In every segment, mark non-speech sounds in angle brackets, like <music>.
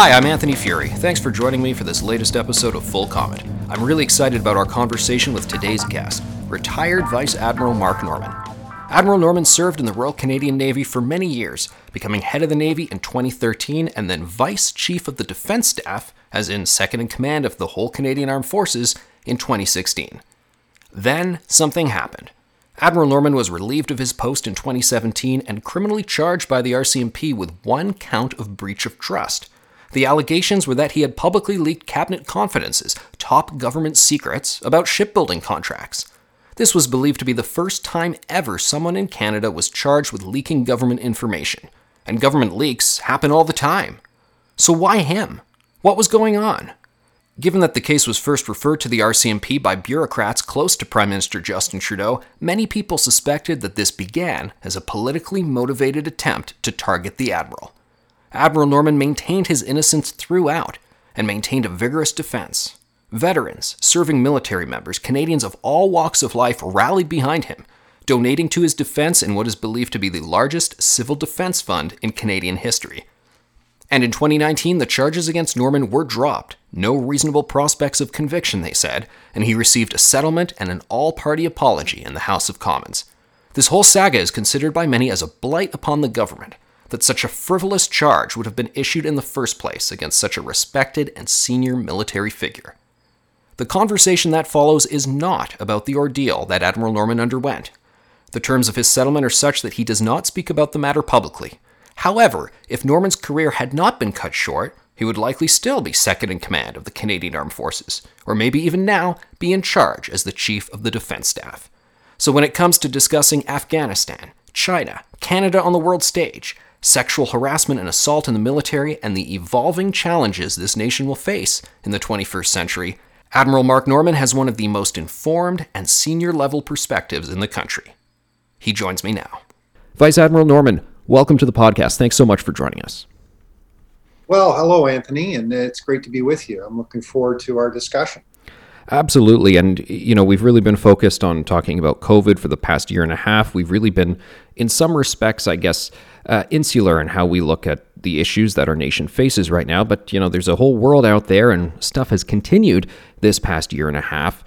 Hi, I'm Anthony Furey. Thanks for joining me for this latest episode of Full Comment. I'm really excited about our conversation with today's guest, retired Vice Admiral Mark Norman. Admiral Norman served in the Royal Canadian Navy for many years, becoming head of the Navy in 2013 and then Vice Chief of the Defense Staff, as in second in command of the whole Canadian Armed Forces, in 2016. Then something happened. Admiral Norman was relieved of his post in 2017 and criminally charged by the RCMP with one count of breach of trust. The allegations were that he had publicly leaked cabinet confidences, top government secrets, about shipbuilding contracts. This was believed to be the first time ever someone in Canada was charged with leaking government information. And government leaks happen all the time. So why him? What was going on? Given that the case was first referred to the RCMP by bureaucrats close to Prime Minister Justin Trudeau, many people suspected that this began as a politically motivated attempt to target the Admiral. Admiral Norman maintained his innocence throughout and maintained a vigorous defense. Veterans, serving military members, Canadians of all walks of life rallied behind him, donating to his defense in what is believed to be the largest civil defense fund in Canadian history. And in 2019, the charges against Norman were dropped. No reasonable prospects of conviction, they said, and he received a settlement and an all party apology in the House of Commons. This whole saga is considered by many as a blight upon the government, that such a frivolous charge would have been issued in the first place against such a respected and senior military figure. The conversation that follows is not about the ordeal that Admiral Norman underwent. The terms of his settlement are such that he does not speak about the matter publicly. However, if Norman's career had not been cut short, he would likely still be second in command of the Canadian Armed Forces, or maybe even now be in charge as the Chief of the Defense Staff. So when it comes to discussing Afghanistan, China, Canada on the world stage, sexual harassment and assault in the military, and the evolving challenges this nation will face in the 21st century, Admiral Mark Norman has one of the most informed and senior level perspectives in the country. He joins me now. Vice Admiral Norman, welcome to the podcast. Thanks so much for joining us. Well, hello, Anthony, and it's great to be with you. I'm looking forward to our discussion. Absolutely. And, you know, we've really been focused on talking about COVID for the past year and a half. We've really been, in some respects, I guess, uh, insular in how we look at the issues that our nation faces right now. But, you know, there's a whole world out there and stuff has continued this past year and a half.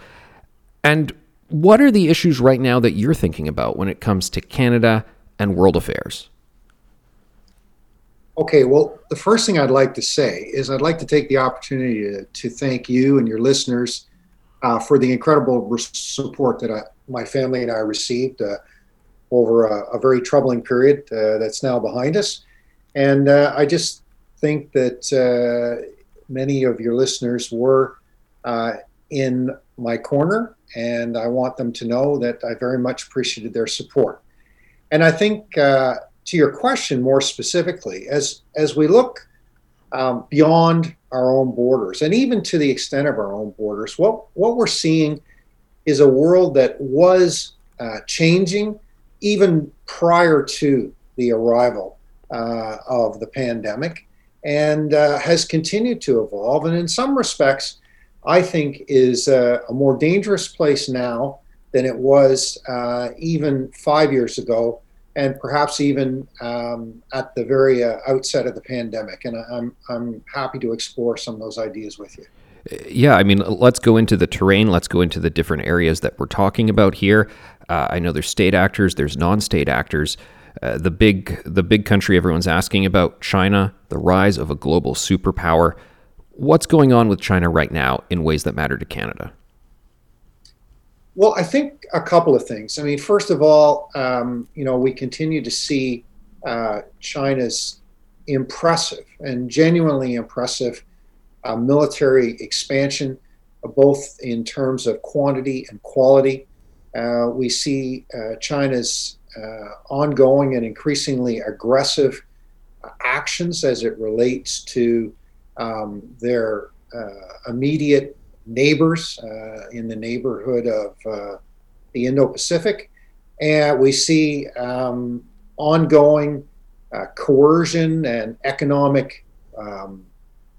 And what are the issues right now that you're thinking about when it comes to Canada and world affairs? Okay, well, the first thing I'd like to say is I'd like to take the opportunity to, to thank you and your listeners uh, for the incredible support that I, my family and I received uh, over a, a, very troubling period uh, that's now behind us. And uh, I just think that uh, many of your listeners were uh, in my corner, and I want them to know that I very much appreciated their support. And I think to your question more specifically, as as we look um, beyond our own borders and even to the extent of our own borders. What, what we're seeing is a world that was uh, changing even prior to the arrival uh, of the pandemic and uh, has continued to evolve. And in some respects, I think is a, a more dangerous place now than it was uh, even five years ago and perhaps even um, at the very uh, outset of the pandemic. And I'm, I'm happy to explore some of those ideas with you. Yeah, I mean, let's go into the terrain. Let's go into the different areas that we're talking about here. Uh, I know there's state actors, there's non-state actors. Uh, the big, the big country everyone's asking about, China, the rise of a global superpower. What's going on with China right now in ways that matter to Canada? Well, I think a couple of things. I mean, first of all, um, you know, we continue to see uh, China's impressive and genuinely impressive uh, military expansion, uh, both in terms of quantity and quality. Uh, we see uh, China's uh, ongoing and increasingly aggressive actions as it relates to um, their immediate neighbors uh, in the neighborhood of uh, the Indo Pacific. And we see um, ongoing uh, coercion and economic um,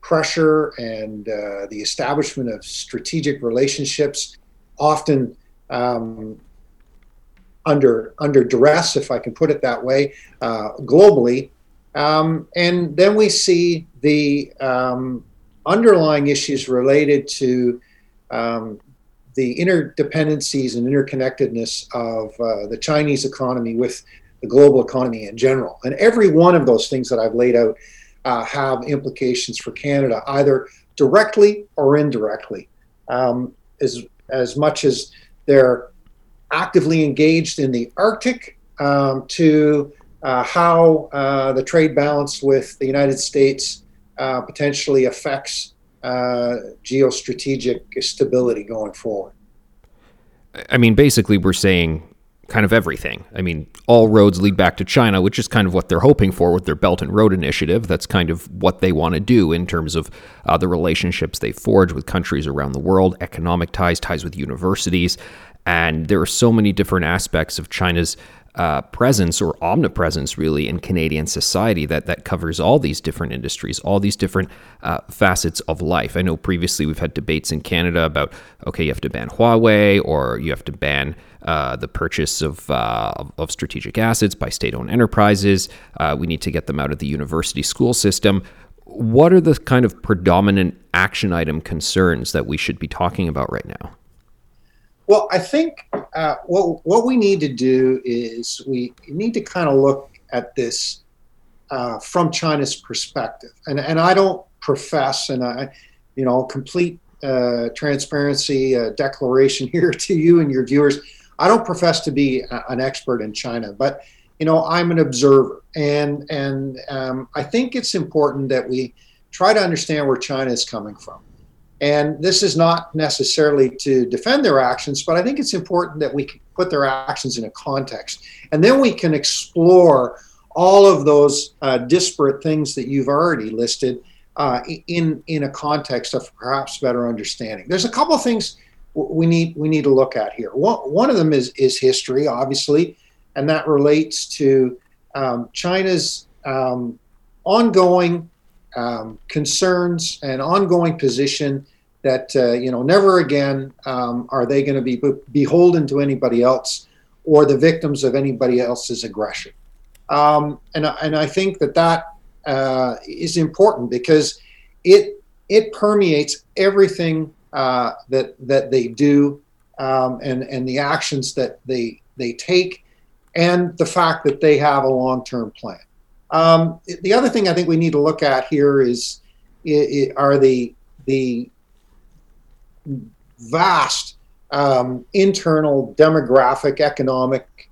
pressure and the establishment of strategic relationships, often um, under, under duress, if I can put it that way, uh, globally. Um, and then we see the um, underlying issues related to um, the interdependencies and interconnectedness of uh, the Chinese economy with the global economy in general. And every one of those things that I've laid out uh, have implications for Canada, either directly or indirectly. Um, as, as much as they're actively engaged in the Arctic, um, to uh, how uh, the trade balance with the United States uh, potentially affects uh, geostrategic stability going forward. I mean, basically, we're saying kind of everything. I mean, all roads lead back to China, which is kind of what they're hoping for with their Belt and Road Initiative. That's kind of what they want to do in terms of uh, the relationships they forge with countries around the world, economic ties, ties with universities. And there are so many different aspects of China's uh, presence or omnipresence really in Canadian society that that covers all these different industries, all these different uh, facets of life. I know previously we've had debates in Canada about okay, you have to ban Huawei or you have to ban uh, the purchase of, uh, of strategic assets by state-owned enterprises. Uh, we need to get them out of the university school system. What are the kind of predominant action item concerns that we should be talking about right now? Well, I think uh, what what we need to do is we need to kind of look at this uh, from China's perspective, and and I don't profess, and I, you know, complete uh, transparency uh, declaration <laughs> here to you and your viewers. I don't profess to be a, an expert in China, but you know, I'm an observer, and and um, I think it's important that we try to understand where China is coming from. And this is not necessarily to defend their actions, but I think it's important that we can put their actions in a context. And then we can explore all of those uh, disparate things that you've already listed uh, in, in a context of perhaps better understanding. There's a couple of things we need, we need to look at here. One, one of them is, is history, obviously, and that relates to um, China's um, ongoing um, concerns and ongoing position that uh, you know never again um, are they going to be beholden to anybody else or the victims of anybody else's aggression. Um, and and I think that that uh, is important because it it permeates everything uh, that that they do um, and and the actions that they they take and the fact that they have a long term plan. Um, the other thing I think we need to look at here is it, are the the vast um, internal demographic, economic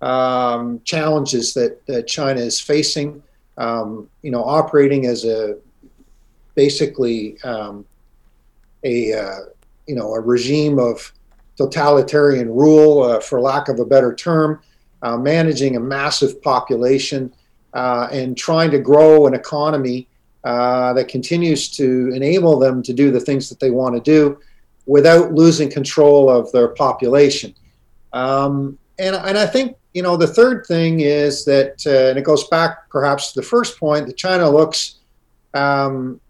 um, challenges that, that, China is facing. Um, you know, operating as a basically um, a uh, you know a regime of totalitarian rule, uh, for lack of a better term, uh, managing a massive population uh, and trying to grow an economy uh, that continues to enable them to do the things that they want to do without losing control of their population. Um, and, and I think, you know, the third thing is that, uh, and it goes back perhaps to the first point, that China looks um,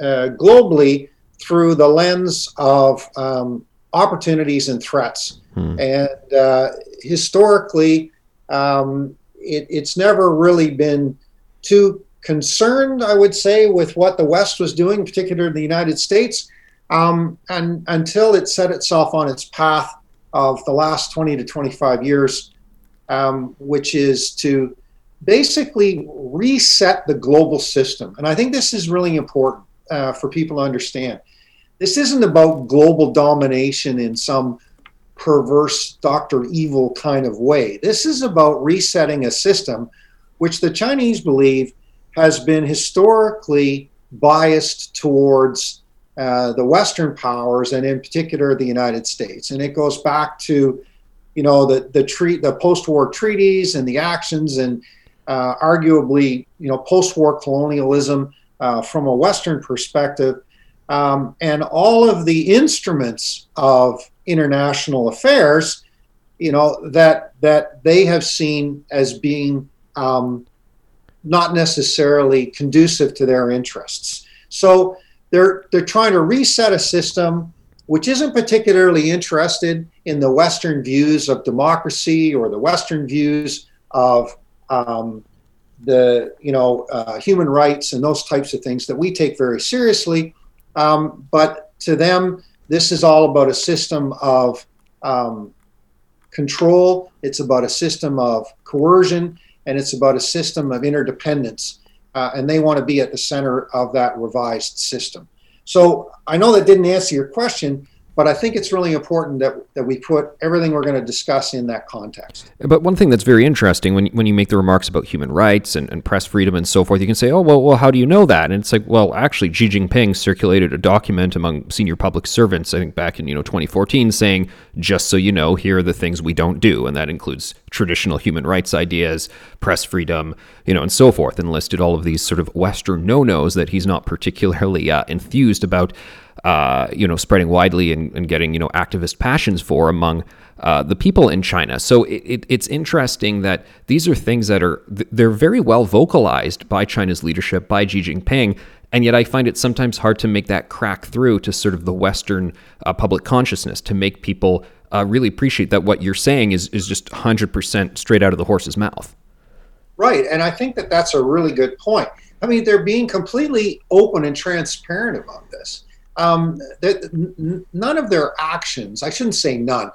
uh, globally through the lens of um, opportunities and threats. Hmm. And uh, historically, um, it, it's never really been too concerned, I would say, with what the West was doing, particularly in the United States um, and until it set itself on its path of the last 20 to 25 years, um, which is to basically reset the global system. And I think this is really important uh, for people to understand. This isn't about global domination in some perverse Dr. Evil kind of way. This is about resetting a system which the Chinese believe has been historically biased towards uh, the Western powers, and in particular the United States. And it goes back to, you know, the the treat the post-war treaties and the actions, and uh, arguably, you know, post-war colonialism uh, from a Western perspective, um, and all of the instruments of international affairs, you know, that that they have seen as being um, not necessarily conducive to their interests. So they're they're trying to reset a system which isn't particularly interested in the Western views of democracy or the Western views of um, the you know uh, human rights and those types of things that we take very seriously. Um, but to them, this is all about a system of um, control. It's about a system of coercion, and it's about a system of interdependence. Uh, and they want to be at the center of that revised system. So I know that didn't answer your question, but I think it's really important that, that we put everything we're going to discuss in that context. But one thing that's very interesting when, when you make the remarks about human rights and, and press freedom and so forth, you can say, oh, well, well, how do you know that? And it's like, well, actually, Xi Jinping circulated a document among senior public servants, I think back in you know 2014, saying, just so you know, here are the things we don't do. And that includes traditional human rights ideas, press freedom, you know, and so forth, and listed all of these sort of Western no nos that he's not particularly uh, enthused about uh, you know, spreading widely and, and, getting, you know, activist passions for among uh, the people in China. So it, it, it's interesting that these are things that are, they're very well vocalized by China's leadership, by Xi Jinping. And yet I find it sometimes hard to make that crack through to sort of the Western uh, public consciousness to make people uh, really appreciate that what you're saying is, is just 100% straight out of the horse's mouth. Right. And I think that that's a really good point. I mean, they're being completely open and transparent about this um, that none of their actions, I shouldn't say none,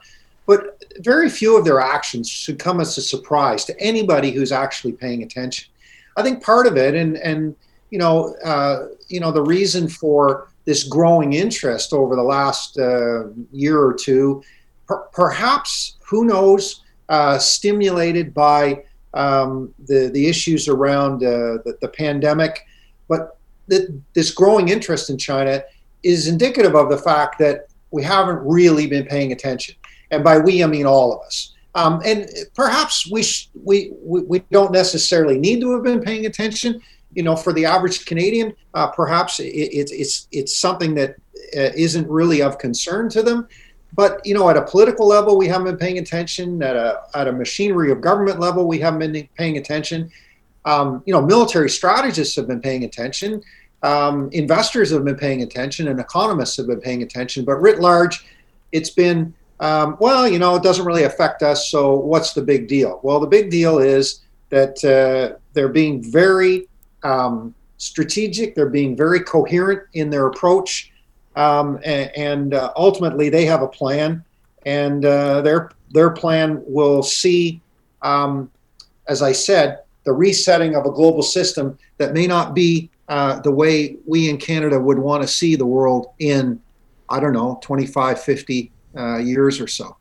but very few of their actions should come as a surprise to anybody who's actually paying attention. I think part of it, and and you know, uh, you know, the reason for this growing interest over the last uh, year or two, per- perhaps who knows, uh, stimulated by um, the the issues around uh, the, the pandemic, but the, this growing interest in China is indicative of the fact that we haven't really been paying attention. And by we, I mean all of us. Um, and perhaps we, sh- we, we, we don't necessarily need to have been paying attention. You know, for the average Canadian, uh, perhaps it, it, it's it's something that uh, not really of concern to them. But you know, at a political level, we haven't been paying attention. At a at a machinery of government level, we haven't been paying attention. Um, you know, military strategists have been paying attention um, investors have been paying attention and economists have been paying attention, but writ large, it's been, um, well, you know, it doesn't really affect us, so what's the big deal? Well, the big deal is that uh, they're being very um, strategic, they're being very coherent in their approach, um, and, and uh, ultimately they have a plan, and uh, their, their plan will see, um, as I said, the resetting of a global system that may not be uh, the way we in Canada would want to see the world in, I don't know, 25, 50 uh, years or so.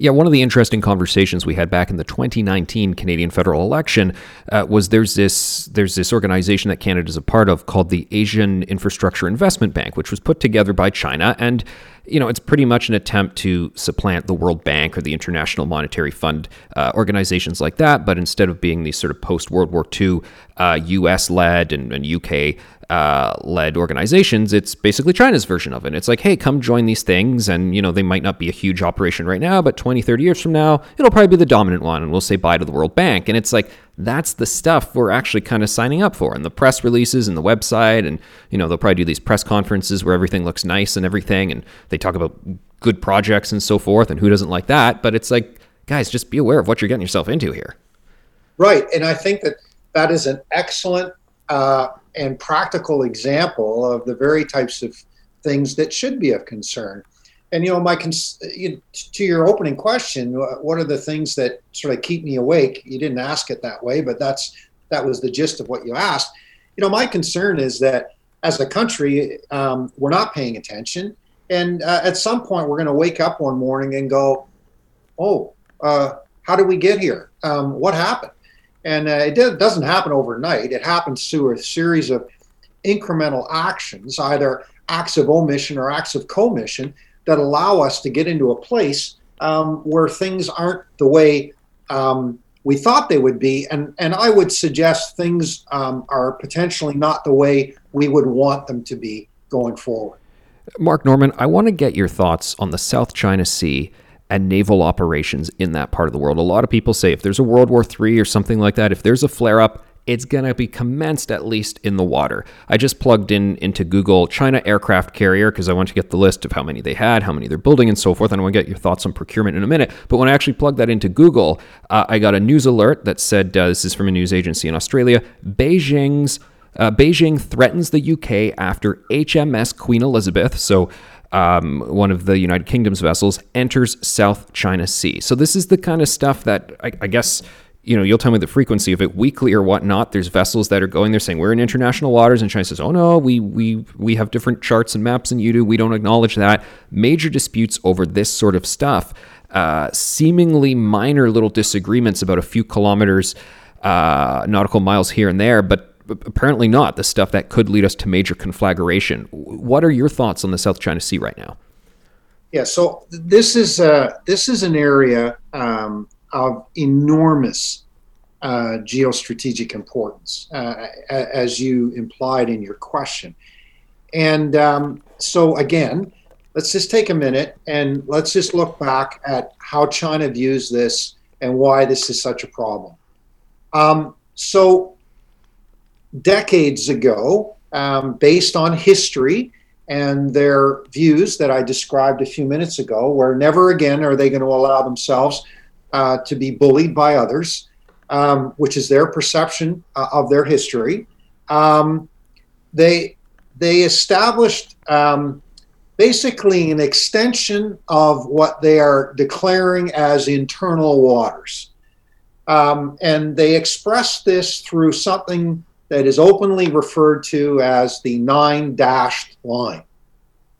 Yeah, one of the interesting conversations we had back in the 2019 Canadian federal election uh, was there's this there's this organization that Canada is a part of called the Asian Infrastructure Investment Bank, which was put together by China, and you know it's pretty much an attempt to supplant the World Bank or the International Monetary Fund uh, organizations like that, but instead of being these sort of post World War II uh, U.S. led and, and UK uh, led organizations, it's basically China's version of it. It's like, hey, come join these things. And, you know, they might not be a huge operation right now, but 20, 30 years from now, it'll probably be the dominant one. And we'll say bye to the World Bank. And it's like, that's the stuff we're actually kind of signing up for. And the press releases and the website. And, you know, they'll probably do these press conferences where everything looks nice and everything. And they talk about good projects and so forth. And who doesn't like that? But it's like, guys, just be aware of what you're getting yourself into here. Right. And I think that that is an excellent uh, and practical example of the very types of things that should be of concern. And you know, my cons- you, to your opening question, what are the things that sort of keep me awake? You didn't ask it that way, but that's that was the gist of what you asked. You know, my concern is that as a country, um, we're not paying attention, and uh, at some point, we're going to wake up one morning and go, "Oh, uh, how did we get here? Um, what happened?" And uh, it doesn't happen overnight. It happens through a series of incremental actions, either acts of omission or acts of commission, that allow us to get into a place um, where things aren't the way um, we thought they would be. And, and I would suggest things um, are potentially not the way we would want them to be going forward. Mark Norman, I want to get your thoughts on the South China Sea and naval operations in that part of the world. A lot of people say if there's a World War III or something like that, if there's a flare up, it's going to be commenced at least in the water. I just plugged in into Google China aircraft carrier because I want to get the list of how many they had, how many they're building, and so forth. And I want to get your thoughts on procurement in a minute. But when I actually plugged that into Google, uh, I got a news alert that said uh, this is from a news agency in Australia Beijing's. Uh, Beijing threatens the UK after HMS Queen Elizabeth, so um, one of the United Kingdom's vessels, enters South China Sea. So this is the kind of stuff that I, I guess you know, you'll tell me the frequency of it weekly or whatnot. There's vessels that are going there saying we're in international waters, and China says, "Oh no, we we we have different charts and maps than you do. We don't acknowledge that." Major disputes over this sort of stuff, uh, seemingly minor little disagreements about a few kilometers, uh, nautical miles here and there, but apparently not the stuff that could lead us to major conflagration. What are your thoughts on the South China Sea right now? Yeah, so this is uh, this is an area. Um, of enormous uh, geostrategic importance, uh, as you implied in your question. And um, so, again, let's just take a minute and let's just look back at how China views this and why this is such a problem. Um, so, decades ago, um, based on history and their views that I described a few minutes ago, where never again are they going to allow themselves uh, to be bullied by others, um, which is their perception uh, of their history. Um, they they established um, basically an extension of what they are declaring as internal waters, um, and they express this through something that is openly referred to as the nine dashed line.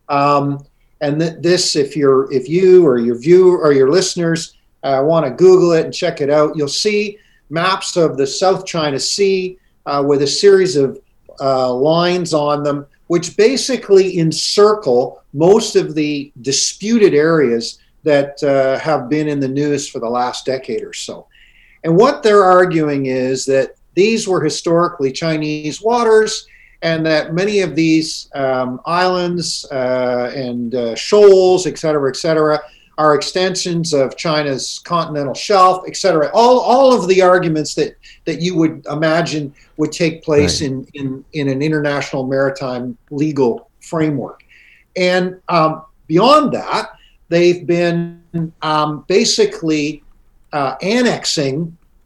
Um, and th- this, if you're, if you or your viewer or your listeners uh, want to Google it and check it out, you'll see maps of the South China Sea uh, with a series of uh, lines on them, which basically encircle most of the disputed areas that uh, have been in the news for the last decade or so. And what they're arguing is that these were historically Chinese waters and that many of these um, islands uh, and uh, shoals, et cetera, et cetera, are extensions of China's continental shelf, et cetera. All, all of the arguments that, that you would imagine would take place right. in, in, in an international maritime legal framework. And um, beyond that, they've been um, basically uh, annexing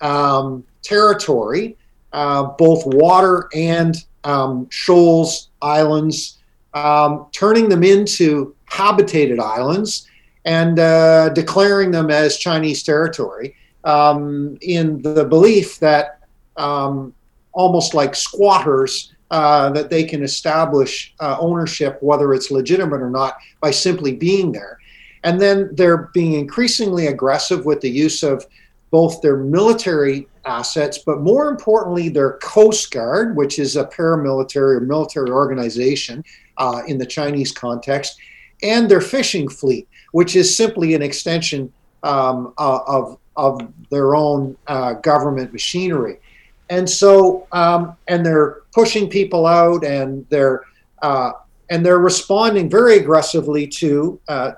um, territory, uh, both water and um, shoals, islands, um, turning them into habitated islands and uh, declaring them as Chinese territory um, in the belief that um, almost like squatters, uh, that they can establish uh, ownership, whether it's legitimate or not, by simply being there. And then they're being increasingly aggressive with the use of both their military assets, but more importantly, their Coast Guard, which is a paramilitary or military organization uh, in the Chinese context, and their fishing fleet which is simply an extension um, of of their own uh, government machinery. And so, um, and they're pushing people out, and they're uh, and they're responding very aggressively to uh,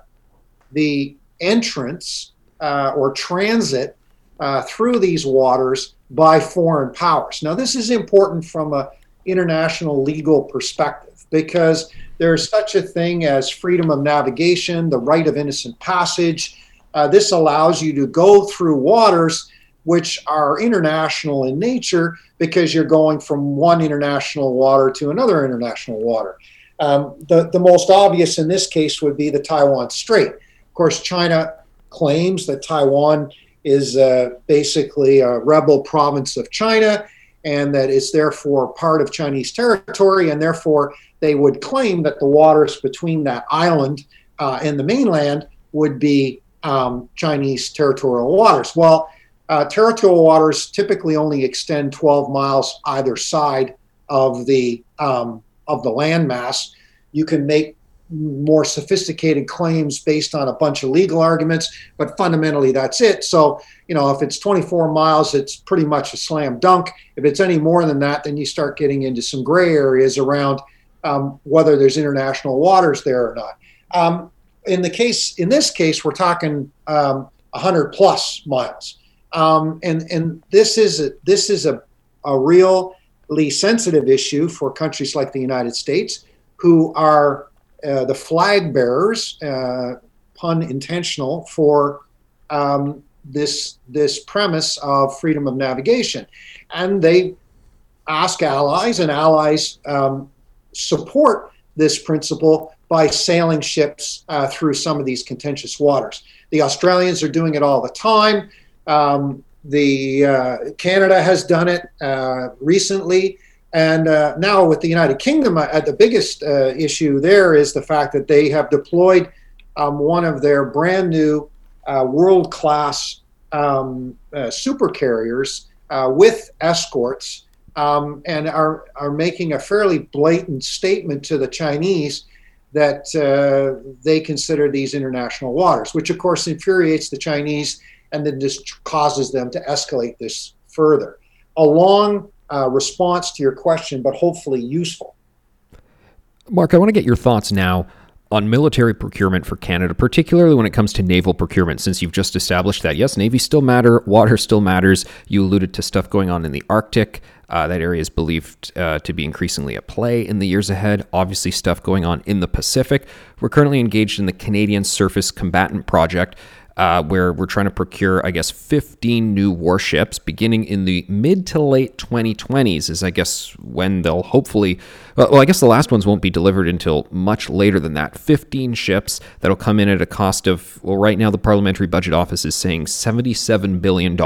the entrance uh, or transit uh, through these waters by foreign powers. Now, this is important from a international legal perspective because there's such a thing as freedom of navigation, the right of innocent passage. Uh, this allows you to go through waters which are international in nature because you're going from one international water to another international water. Um, the, the most obvious in this case would be the Taiwan Strait. Of course, China claims that Taiwan is uh, basically a rebel province of China and that it's therefore part of Chinese territory, and therefore they would claim that the waters between that island uh, and the mainland would be um, Chinese territorial waters. Well, uh, territorial waters typically only extend 12 miles either side of the um, of the landmass. You can make more sophisticated claims based on a bunch of legal arguments, but fundamentally that's it. So, you know, if it's 24 miles, it's pretty much a slam dunk. If it's any more than that, then you start getting into some gray areas around um, whether there's international waters there or not. Um, in the case, in this case, we're talking um, 100 plus miles, um, and and this is a, this is a, a really sensitive issue for countries like the United States, who are uh, the flag bearers, uh, pun intentional, for um, this this premise of freedom of navigation, and they ask allies, and allies um, support this principle by sailing ships uh, through some of these contentious waters. The Australians are doing it all the time. Um, the uh, Canada has done it uh, recently, and uh, now with the United Kingdom, uh, the biggest uh, issue there is the fact that they have deployed um, one of their brand new world class um, super carriers with escorts. Um, and are are making a fairly blatant statement to the Chinese that uh, they consider these international waters, which of course infuriates the Chinese and then just causes them to escalate this further. A long uh, response to your question, but hopefully useful. Mark, I want to get your thoughts now on military procurement for Canada, particularly when it comes to naval procurement, since you've just established that yes, Navy still matter, water still matters. You alluded to stuff going on in the Arctic. Uh, that area is believed uh, to be increasingly at play in the years ahead. Obviously, stuff going on in the Pacific. We're currently engaged in the Canadian Surface Combatant Project, uh, where we're trying to procure, I guess, 15 new warships beginning in the mid to late 2020s, is I guess when they'll hopefully. Well, I guess the last ones won't be delivered until much later than that. 15 ships that'll come in at a cost of, well, right now the Parliamentary Budget Office is saying $77 billion.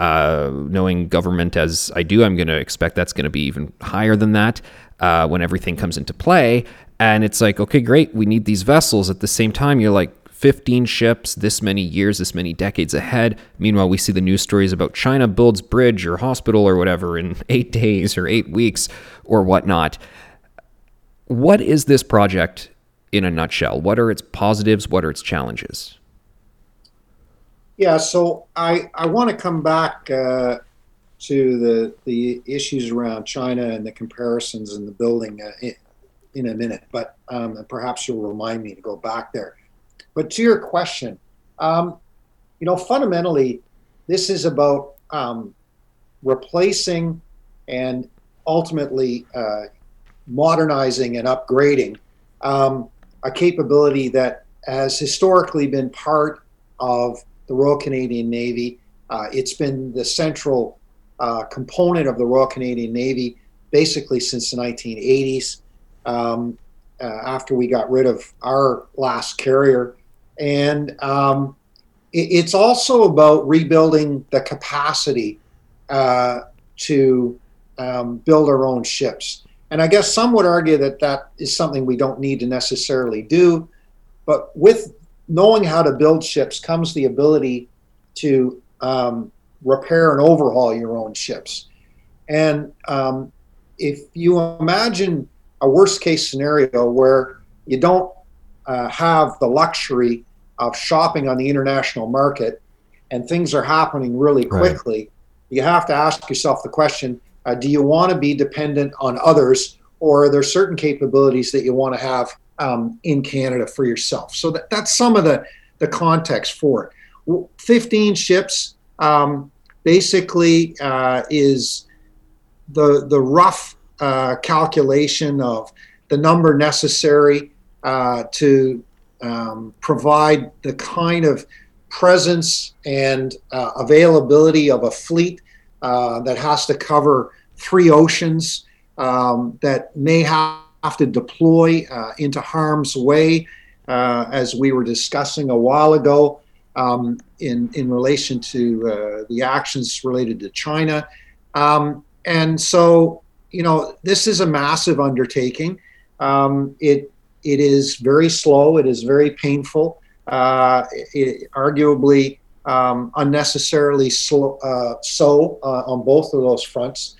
Uh, knowing government as I do, I'm going to expect that's going to be even higher than that uh, when everything comes into play. And it's like, okay, great, we need these vessels. At the same time, you're like, 15 ships this many years, this many decades ahead. Meanwhile, we see the news stories about China builds bridge or hospital or whatever in <laughs> eight days or eight weeks or whatnot. What is this project in a nutshell? What are its positives? What are its challenges? Yeah, so I, I want to come back uh, to the the issues around China and the comparisons and the building uh, in, in, a minute, but um, perhaps you'll remind me to go back there. But to your question, um, you know, fundamentally, this is about um, replacing and ultimately uh, modernizing and upgrading um, a capability that has historically been part of the Royal Canadian Navy. Uh, it's been the central uh, component of the Royal Canadian Navy basically since the 1980s. Um, uh, after we got rid of our last carrier, and um, it, it's also about rebuilding the capacity uh, to um, build our own ships. And I guess some would argue that that is something we don't need to necessarily do. But with knowing how to build ships comes the ability to um, repair and overhaul your own ships. And um, if you imagine a worst case scenario where you don't uh, have the luxury of shopping on the international market and things are happening really quickly, right. you have to ask yourself the question uh, do you want to be dependent on others, or are there certain capabilities that you want to have um, in Canada for yourself? So that, that's some of the, the context for it. 15 ships um, basically uh, is the, the rough uh, calculation of the number necessary uh, to um, provide the kind of presence and uh, availability of a fleet uh, that has to cover three oceans um, that may have to deploy uh, into harm's way, uh, as we were discussing a while ago um, in, in relation to uh, the actions related to China. Um, and so, you know, this is a massive undertaking. Um, it it is very slow. It is very painful. Uh, it, arguably um, unnecessarily slow, uh, so uh, on both of those fronts.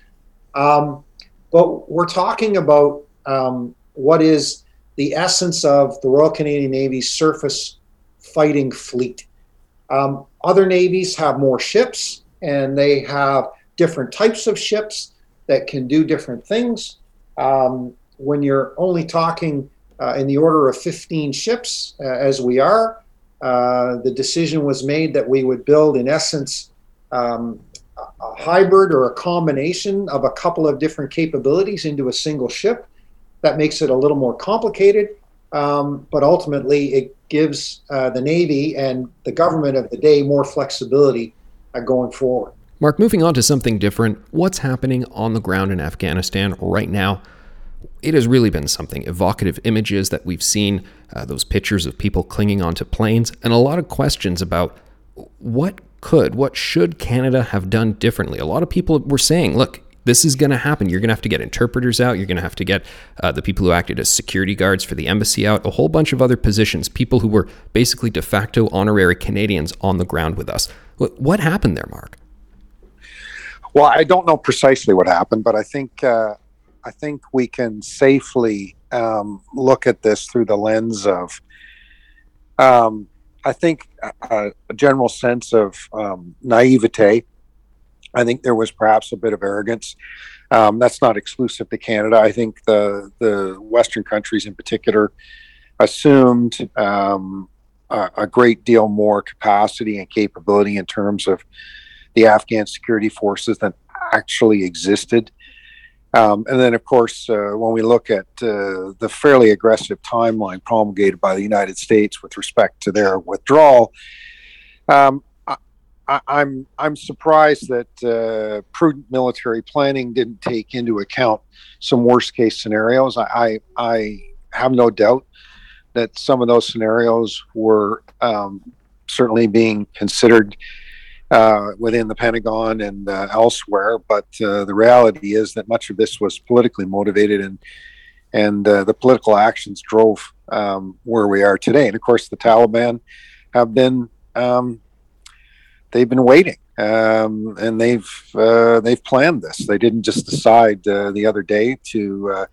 Um, but we're talking about um, what is the essence of the Royal Canadian Navy's surface fighting fleet. Um, other navies have more ships and they have different types of ships that can do different things. Um, when you're only talking uh, in the order of 15 ships, uh, as we are. Uh, the decision was made that we would build, in essence, um, a hybrid or a combination of a couple of different capabilities into a single ship. That makes it a little more complicated, um, but ultimately it gives uh, the Navy and the government of the day more flexibility uh, going forward. Mark, moving on to something different, what's happening on the ground in Afghanistan right now? It has really been something. Evocative images that we've seen, uh, those pictures of people clinging onto planes, and a lot of questions about what could, what should Canada have done differently? A lot of people were saying, look, this is going to happen. You're going to have to get interpreters out. You're going to have to get uh, the people who acted as security guards for the embassy out, a whole bunch of other positions, people who were basically de facto honorary Canadians on the ground with us. What happened there, Mark? Well, I don't know precisely what happened, but I think uh, I think we can safely um, look at this through the lens of um, I think a, a general sense of um, naivete. I think there was perhaps a bit of arrogance. Um, that's not exclusive to Canada. I think the the Western countries in particular assumed um, a, a, great deal more capacity and capability in terms of the Afghan security forces than actually existed. Um, and then, of course, uh, when we look at uh, the fairly aggressive timeline promulgated by the United States with respect to their withdrawal, um, I, am I'm, I'm surprised that uh, prudent military planning didn't take into account some worst case scenarios. I, I, I have no doubt that some of those scenarios were um, certainly being considered uh, within the Pentagon and uh, elsewhere. But uh, the reality is that much of this was politically motivated, and and uh, the political actions drove um, where we are today. And of course, the Taliban have been um, they've been waiting. Um, and they've uh, they've planned this. They didn't just decide the other day to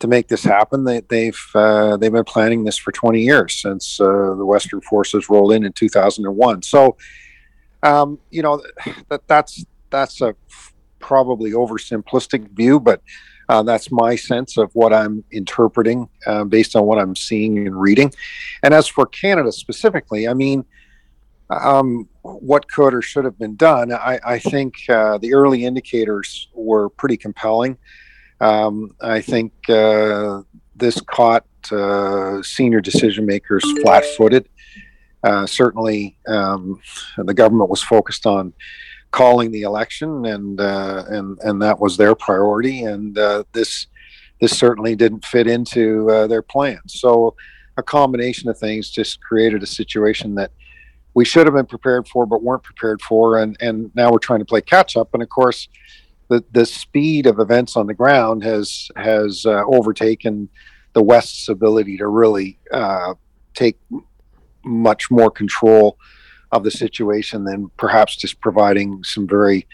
to make this happen. They, they've uh, they've been planning this for 20 years since uh, the Western forces rolled in in 2001. So um, you know that that's that's a probably oversimplistic view, but uh, that's my sense of what I'm interpreting uh, based on what I'm seeing and reading. And as for Canada specifically, I mean, um, what could or should have been done? I, I think uh, the early indicators were pretty compelling. Um, I think uh, this caught uh, senior decision makers flat footed. Uh, certainly, um, the government was focused on calling the election, and uh, and and that was their priority. And uh, this this certainly didn't fit into their plans. So, a combination of things just created a situation that we should have been prepared for, but weren't prepared for, and and now we're trying to play catch up. And of course, the the speed of events on the ground has has uh, overtaken the West's ability to really uh, take much more control of the situation than perhaps just providing some very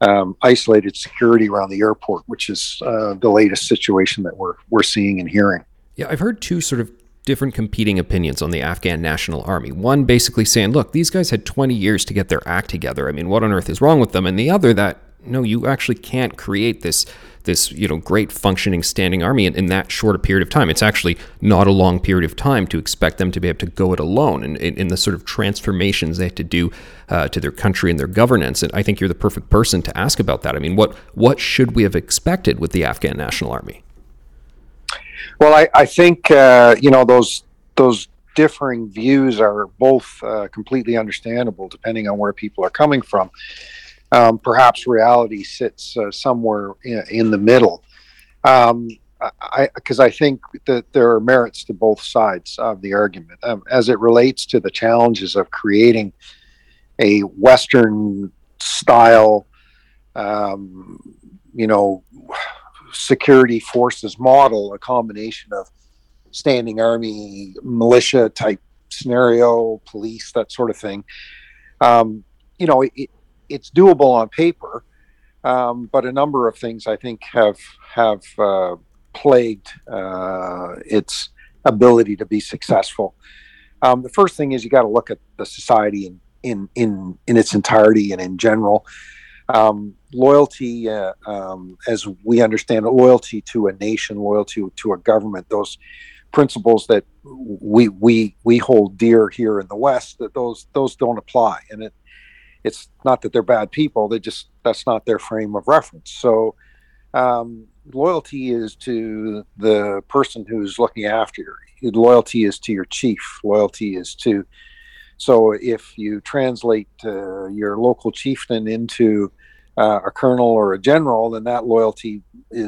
um, isolated security around the airport, which is uh, the latest situation that we're we're seeing and hearing. Yeah, I've heard two sort of different competing opinions on the Afghan National Army. One basically saying, look, these guys had 20 years to get their act together. I mean, what on earth is wrong with them? And the other that no, you actually can't create this this you know great functioning standing army in, in, that short a period of time. It's actually not a long period of time to expect them to be able to go it alone and in, in, the sort of transformations they have to do uh, to their country and their governance. And I think you're the perfect person to ask about that. I mean, what what should we have expected with the Afghan National Army? Well, I, I think uh, you know those those differing views are both uh, completely understandable depending on where people are coming from um, perhaps reality sits uh, somewhere in, in, the middle. Um, because I, I, think that there are merits to both sides of the argument um, as it relates to the challenges of creating a Western style, um, you know, security forces model, a combination of standing army, militia type scenario, police, that sort of thing. Um, you know, it, it's doable on paper, um, but a number of things I think have have uh, plagued uh, its ability to be successful. Um, the first thing is you got to look at the society in in in in its entirety and in general. Um, loyalty, uh, um, as we understand loyalty to a nation, loyalty to a government, those principles that we we we hold dear here in the West, that those those don't apply, and it it's not that they're bad people; they just that's not their frame of reference. So, um, loyalty is to the person who's looking after you. Loyalty is to your chief. Loyalty is to so if you translate uh, your local chieftain into uh, a colonel or a general, then that loyalty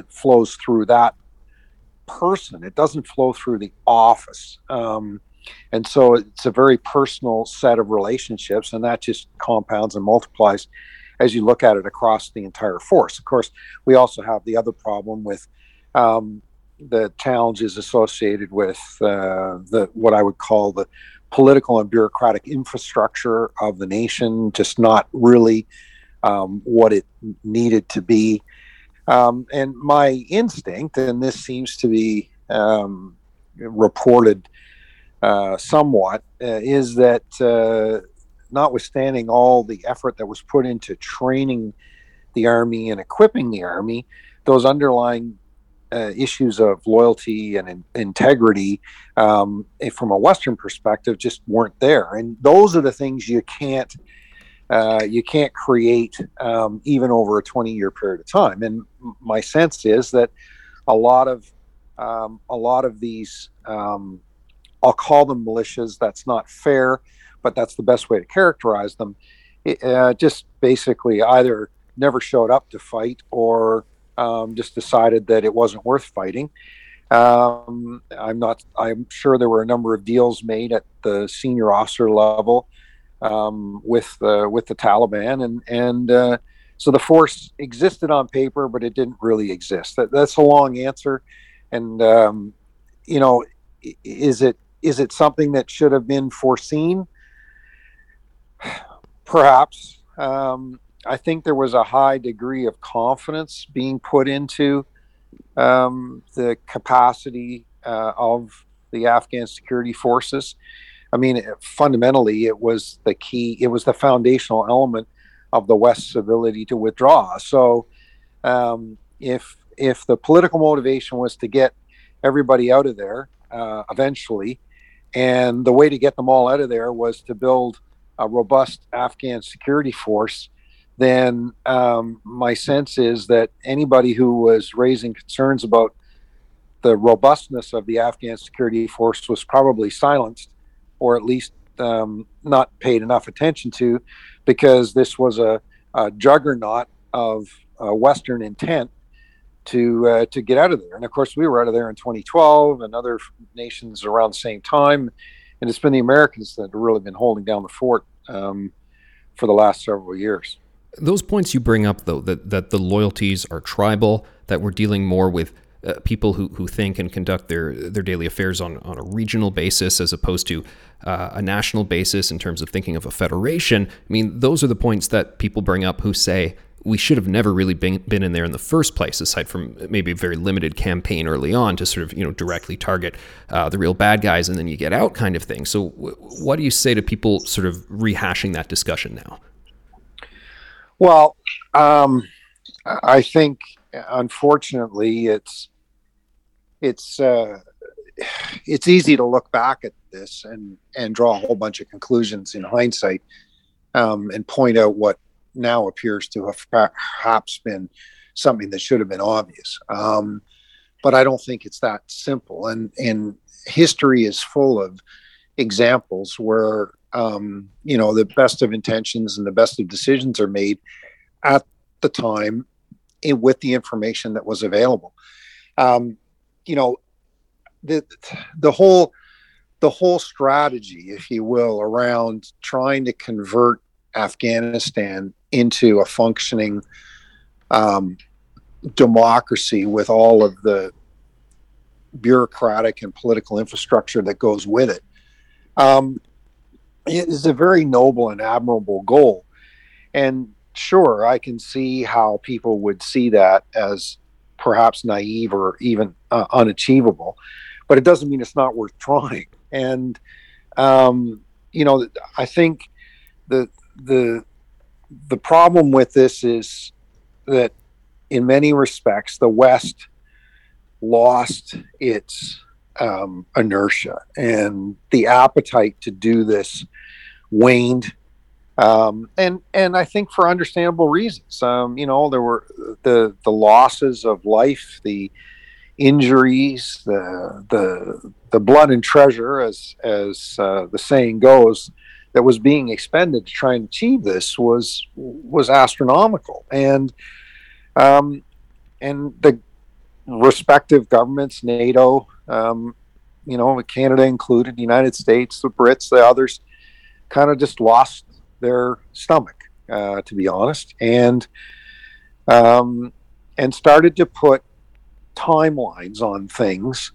flows through that person. It doesn't flow through the office. Um, and so it's a very personal set of relationships, and that just compounds and multiplies as you look at it across the entire force. Of course, we also have the other problem with um, the challenges associated with uh, the what I would call the political and bureaucratic infrastructure of the nation, just not really um, what it needed to be. Um, and my instinct, and this seems to be um, reported uh, somewhat, uh, is that uh, notwithstanding all the effort that was put into training the army and equipping the army, those underlying uh, issues of loyalty and in, integrity um, eh, from a Western perspective just weren't there. And those are the things you can't uh, you can't create um, even over a 20 year period of time. And my sense is that a lot of um, a lot of these um, I'll call them militias. That's not fair, but that's the best way to characterize them. It, uh, just basically either never showed up to fight or um, just decided that it wasn't worth fighting. Um, I'm not. I'm sure there were a number of deals made at the senior officer level um, with the with the Taliban, and and uh, so the force existed on paper, but it didn't really exist. That, that's a long answer, and um, you know, is it is it something that should have been foreseen? <sighs> Perhaps. Um, I think there was a high degree of confidence being put into um, the capacity uh, of the Afghan security forces. I mean, fundamentally, it was the key, it was the foundational element of the West's ability to withdraw. So, um, if if the political motivation was to get everybody out of there uh, eventually, and the way to get them all out of there was to build a robust Afghan security force then um, my sense is that anybody who was raising concerns about the robustness of the Afghan security force was probably silenced or at least um, not paid enough attention to because this was a, a juggernaut of uh, Western intent to uh, to get out of there. And of course, we were out of there in 2012, and other nations around the same time. And it's been the Americans that have really been holding down the fort um, for the last several years. Those points you bring up, though, that, that the loyalties are tribal, that we're dealing more with uh, people who, who think and conduct their their daily affairs on, on a regional basis as opposed to uh, a national basis in terms of thinking of a federation. I mean, those are the points that people bring up who say we should have never really been, been in there in the first place, aside from maybe a very limited campaign early on to sort of you know directly target uh, the real bad guys and then you get out kind of thing. So, w- what do you say to people sort of rehashing that discussion now? Well, um, I think unfortunately it's it's uh, it's easy to look back at this and and draw a whole bunch of conclusions in hindsight um, and point out what now appears to have perhaps been something that should have been obvious. Um, but I don't think it's that simple. And and history is full of examples where um, you know the best of intentions and the best of decisions are made at the time with the information that was available um, you know the the whole the whole strategy if you will around trying to convert afghanistan into a functioning um, democracy with all of the bureaucratic and political infrastructure that goes with it um, is a very noble and admirable goal. And sure, I can see how people would see that as perhaps naive or even uh, unachievable, but it doesn't mean it's not worth trying. And um, you know, I think the the the problem with this is that in many respects the West lost its um, inertia and the appetite to do this waned um, and and I think for understandable reasons. Um, you know, there were the the losses of life, the injuries, the the the blood and treasure, as as uh, the saying goes, that was being expended to try and achieve this was was astronomical, and um, and the respective governments, NATO, um, you know, Canada included, the United States, the Brits, the others, kind of just lost their stomach, uh, to be honest, and um, and started to put timelines on things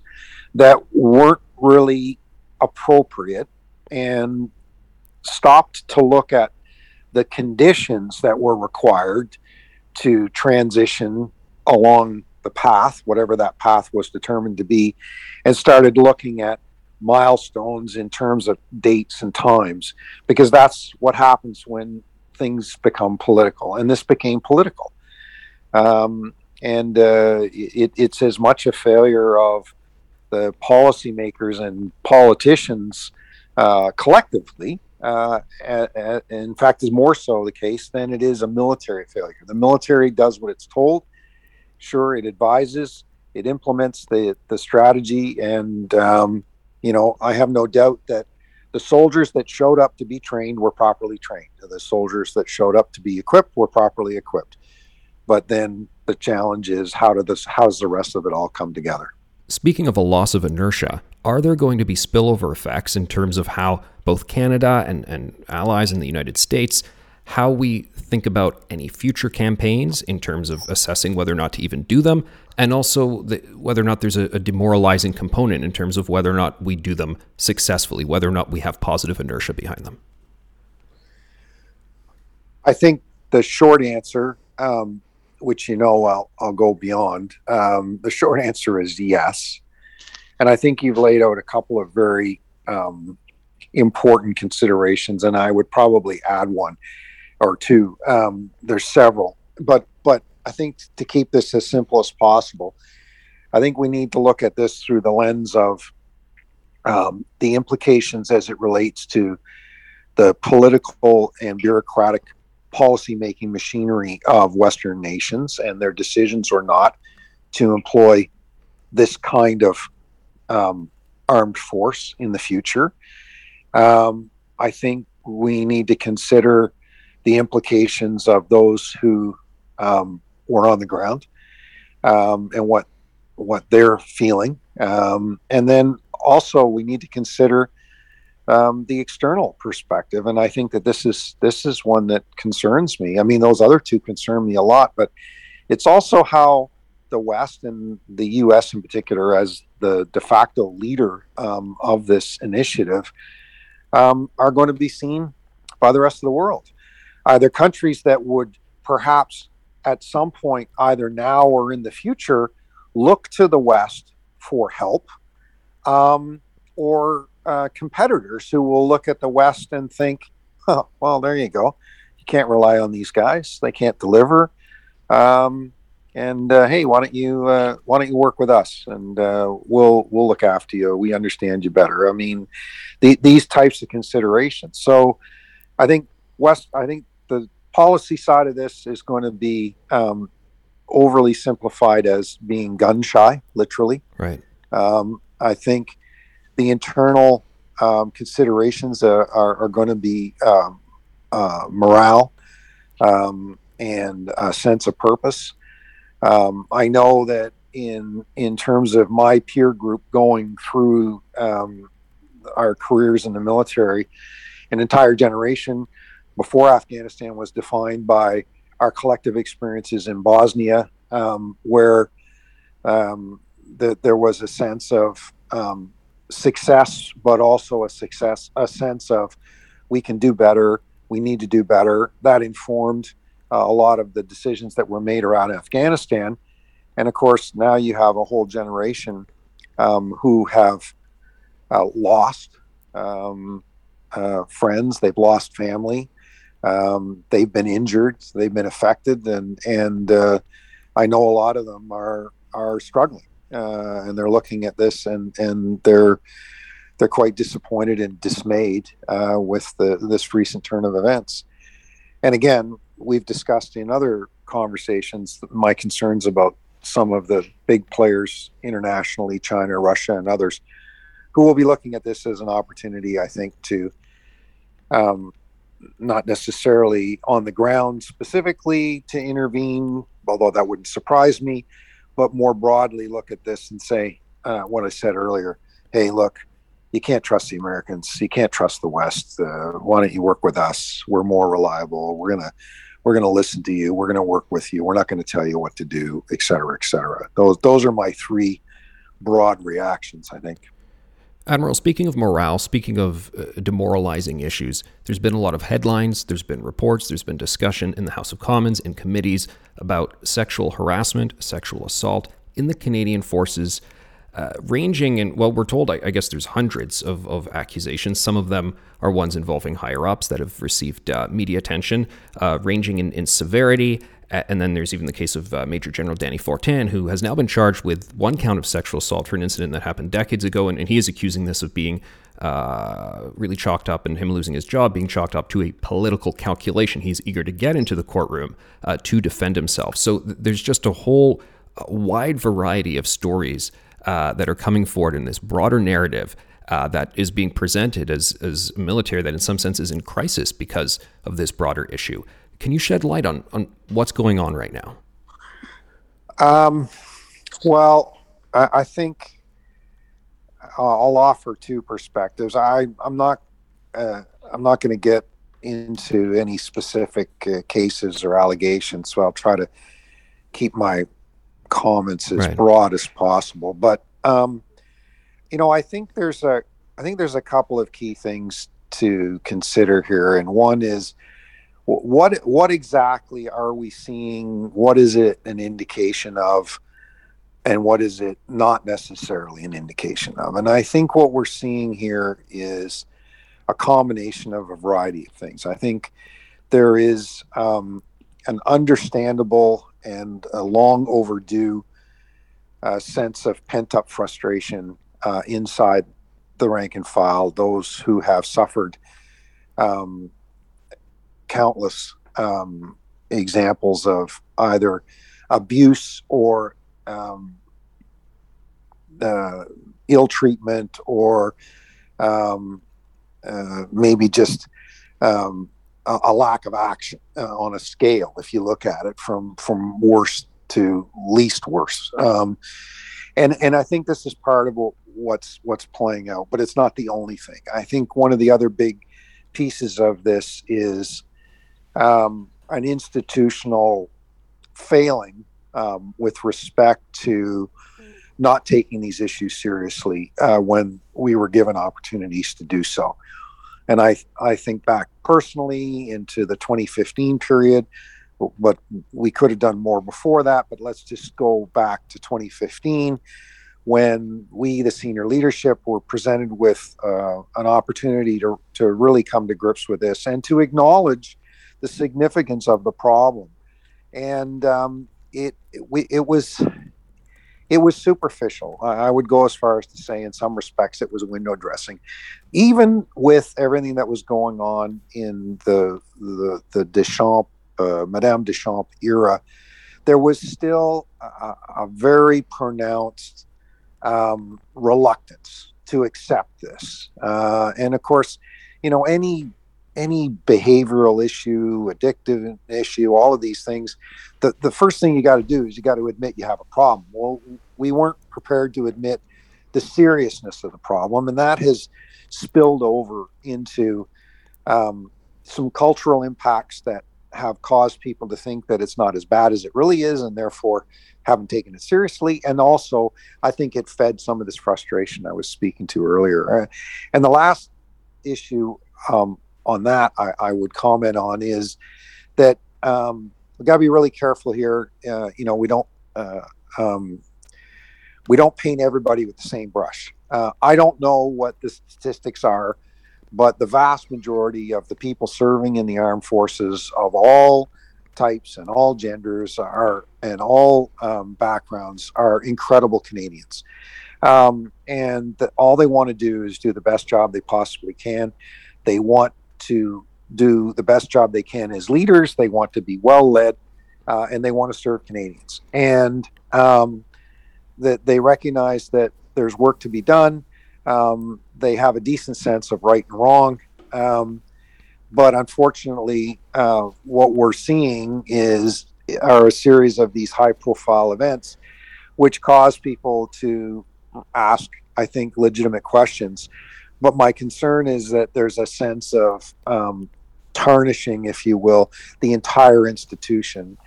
that weren't really appropriate, and stopped to look at the conditions that were required to transition along the path, whatever that path was determined to be, and started looking at milestones in terms of dates and times, because that's what happens when things become political. And this became political. Um, and uh, it, it's as much a failure of the policymakers and politicians uh, collectively. Uh, in fact, is more so the case than it is a military failure. The military does what it's told. Sure, it advises, it implements the the strategy, and um, you know, I have no doubt that the soldiers that showed up to be trained were properly trained. The soldiers that showed up to be equipped were properly equipped. But then the challenge is how do this how does the rest of it all come together? Speaking of a loss of inertia, are there going to be spillover effects in terms of how both Canada and, and allies in the United States how we think about any future campaigns in terms of assessing whether or not to even do them, and also the, whether or not there's a, a, demoralizing component in terms of whether or not we do them successfully, whether or not we have positive inertia behind them. I think the short answer, um, which you know I'll, I'll go beyond, um, the short answer is yes. And I think you've laid out a couple of very um, important considerations, and I would probably add one or two. Um, there's several, but but I think to keep this as simple as possible, I think we need to look at this through the lens of um, the implications as it relates to the political and bureaucratic policy-making machinery of Western nations and their decisions or not to employ this kind of um, armed force in the future. Um, I think we need to consider the implications of those who um, were on the ground um, and what what they're feeling, um, and then also we need to consider um, the external perspective. And I think that this is this is one that concerns me. I mean, those other two concern me a lot, but it's also how the West and the U.S. in particular, as the de facto leader um, of this initiative, um, are going to be seen by the rest of the world. Are there countries that would perhaps at some point, either now or in the future, look to the West for help, um, or uh, competitors who will look at the West and think, well, there you go. You can't rely on these guys; they can't deliver. Um, and uh, hey, why don't you uh, why don't you work with us and uh, we'll we'll look after you. We understand you better. I mean, the, these types of considerations. So, I think West. I think the policy side of this is going to be um, overly simplified as being gun shy, literally. Right. Um, I think the internal um, considerations are, are, are, going to be um, uh, morale um, and a sense of purpose. Um, I know that in in terms of my peer group going through our careers in the military, an entire generation before Afghanistan was defined by our collective experiences in Bosnia, um, where um, the, there was a sense of um, success, but also a success, a sense of we can do better, we need to do better. That informed uh, a lot of the decisions that were made around Afghanistan. And of course, now you have a whole generation um, who have uh, lost um, uh, friends, they've lost family, um, they've been injured, they've been affected, and and uh, I know a lot of them are are struggling, uh, and they're looking at this and and they're they're quite disappointed and dismayed uh, with the this recent turn of events. and again, we've discussed in other conversations my concerns about some of the big players internationally, China, Russia, and others, who will be looking at this as an opportunity, I think, to um, not necessarily on the ground specifically to intervene, although that wouldn't surprise me, but more broadly look at this and say uh, what I said earlier. Hey, look, you can't trust the Americans. You can't trust the West. Uh, why don't you work with us? We're more reliable. We're gonna we're gonna listen to you. We're gonna work with you. We're not going to tell you what to do, et cetera, et cetera. Those those are my three broad reactions. I think. Admiral, speaking of morale, speaking of uh, demoralizing issues, there's been a lot of headlines, there's been reports, there's been discussion in the House of Commons, in committees about sexual harassment, sexual assault in the Canadian forces, uh, ranging in, well, we're told, I, I, guess there's hundreds of, of accusations. Some of them are ones involving higher ups that have received uh, media attention, uh, ranging in, in severity and then there's even the case of uh, Major General Dany Fortin, who has now been charged with one count of sexual assault for an incident that happened decades ago. And, and he is accusing this of being uh, really chalked up and him losing his job being chalked up to a political calculation. He's eager to get into the courtroom uh, to defend himself. So th- there's just a whole uh, wide variety of stories uh, that are coming forward in this broader narrative. Uh, that is being presented as, as military that in some sense is in crisis because of this broader issue. Can you shed light on, on what's going on right now? Um, well, I, I think I'll offer two perspectives. I, I'm not uh, I'm not going to get into any specific uh, cases or allegations, so I'll try to keep my comments as right. broad as possible. But um, you know, I think there's a I think there's a couple of key things to consider here, and one is what what exactly are we seeing? What is it an indication of? And what is it not necessarily an indication of? And i think what we're seeing here is a combination of a variety of things. I think there is um, an understandable and a long overdue uh, sense of pent up frustration uh, inside the rank and file those who have suffered um, countless um, examples of either abuse or um, uh, ill treatment or um, uh, maybe just um, a, a, lack of action uh, on a scale if you look at it from from worst to least worse um, and and I think this is part of what's what's playing out but it's not the only thing. I think one of the other big pieces of this is um, an institutional failing um, with respect to not taking these issues seriously uh, when we were given opportunities to do so. And I, I think back personally into the 2015 period, but we could have done more before that. But let's just go back to 2015 when we, the senior leadership, were presented with uh, an opportunity to, to really come to grips with this and to acknowledge the significance of the problem. And um, it, it, it was it was superficial. I would go as far as to say, in some respects, it was window dressing. Even with everything that was going on in the the, the Deschamps, uh, Madame Deschamps era, there was still a, a very pronounced um, reluctance to accept this. Uh, and of course, you know, any any behavioral issue, addictive issue, all of these things, the, the first thing you got to do is you got to admit you have a problem. Well, we weren't prepared to admit the seriousness of the problem, and that has spilled over into um, some cultural impacts that have caused people to think that it's not as bad as it really is, and therefore haven't taken it seriously. And also, I think it fed some of this frustration I was speaking to earlier. Uh, and the last issue um, on that I, I would comment on is that um, we got to be really careful here. Uh, you know, we don't uh, um, we don't paint everybody with the same brush. Uh, I don't know what the statistics are, but the vast majority of the people serving in the armed forces of all types and all genders are and all um, backgrounds are incredible Canadians. Um, and the, all they want to do is do the best job they possibly can. They want to do the best job they can as leaders. They want to be well led, uh, and they want to serve Canadians. And um, that they recognize that there's work to be done. Um, they have a decent sense of right and wrong. Um, but unfortunately, uh, what we're seeing is are a series of these high profile events, which cause people to ask, I think, legitimate questions. But my concern is that there's a sense of um, tarnishing, if you will, the entire institution.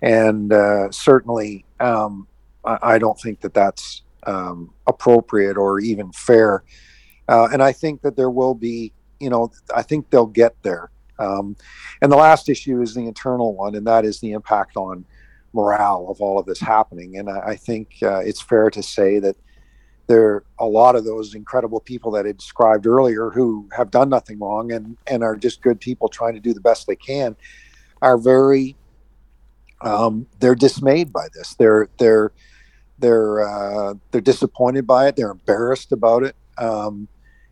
And uh, certainly, um, I, I, don't think that that's um, appropriate or even fair. Uh, and I think that there will be, you know, I think they'll get there. Um, and the last issue is the internal one, and that is the impact on morale of all of this happening. And I, I think uh, it's fair to say that there are a lot of those incredible people that I described earlier who have done nothing wrong and, and are just good people trying to do the best they can are very um, they're dismayed by this. They're they're they're uh, they're disappointed by it. They're embarrassed about it, um,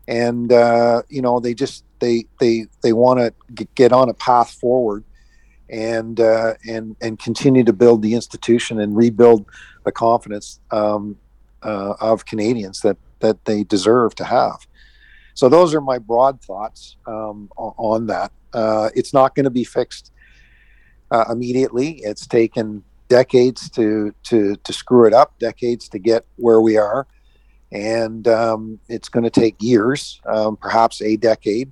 and uh, you know they just they they they want to get on a path forward and uh, and and continue to build the institution and rebuild the confidence um, uh, of Canadians that that they deserve to have. So those are my broad thoughts um, on that. Uh, it's not going to be fixed uh, immediately. It's taken decades to to to screw it up, decades to get where we are, and um, it's going to take years, um, perhaps a decade,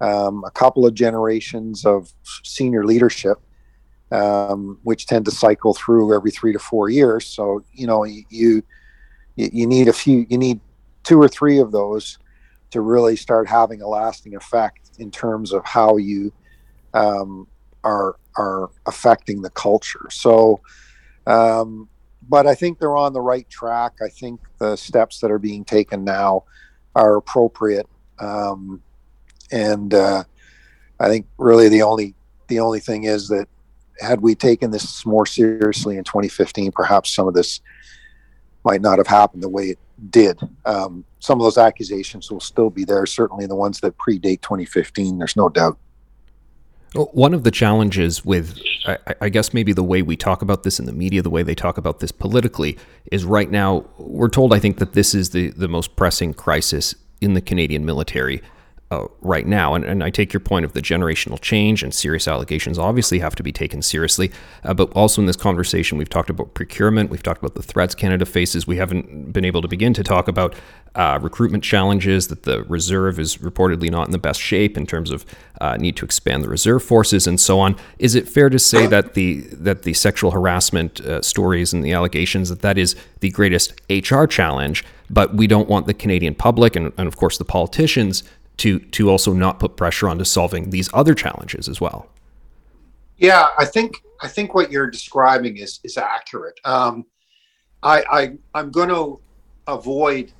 um, a couple of generations of senior leadership, um, which tend to cycle through every three to four years. So you know you you, you need a few, you need two or three of those to really start having a lasting effect in terms of how you um, are are affecting the culture. So, um, but I think they're on the right track. I think the steps that are being taken now are appropriate, um, and uh, I think really the only the only thing is that had we taken this more seriously in 2015, perhaps some of this might not have happened the way it did. Um, some of those accusations will still be there, certainly the ones that predate 2015. There's no doubt. One of the challenges with, I, I, guess, maybe the way we talk about this in the media, the way they talk about this politically, is right now we're told, I think, that this is the, the most pressing crisis in the Canadian military uh, right now. And, and I take your point of the generational change and serious allegations obviously have to be taken seriously. Uh, but also in this conversation, we've talked about procurement, we've talked about the threats Canada faces. We haven't been able to begin to talk about uh, recruitment challenges, that the reserve is reportedly not in the best shape in terms of uh, need to expand the reserve forces and so on. Is it fair to say that the that the sexual harassment uh, stories and the allegations that that is the greatest HR challenge? But we don't want the Canadian public and, and of course the politicians to to also not put pressure onto solving these other challenges as well. Yeah, I think I think what you're describing is is accurate. Um, I, I I'm going to avoid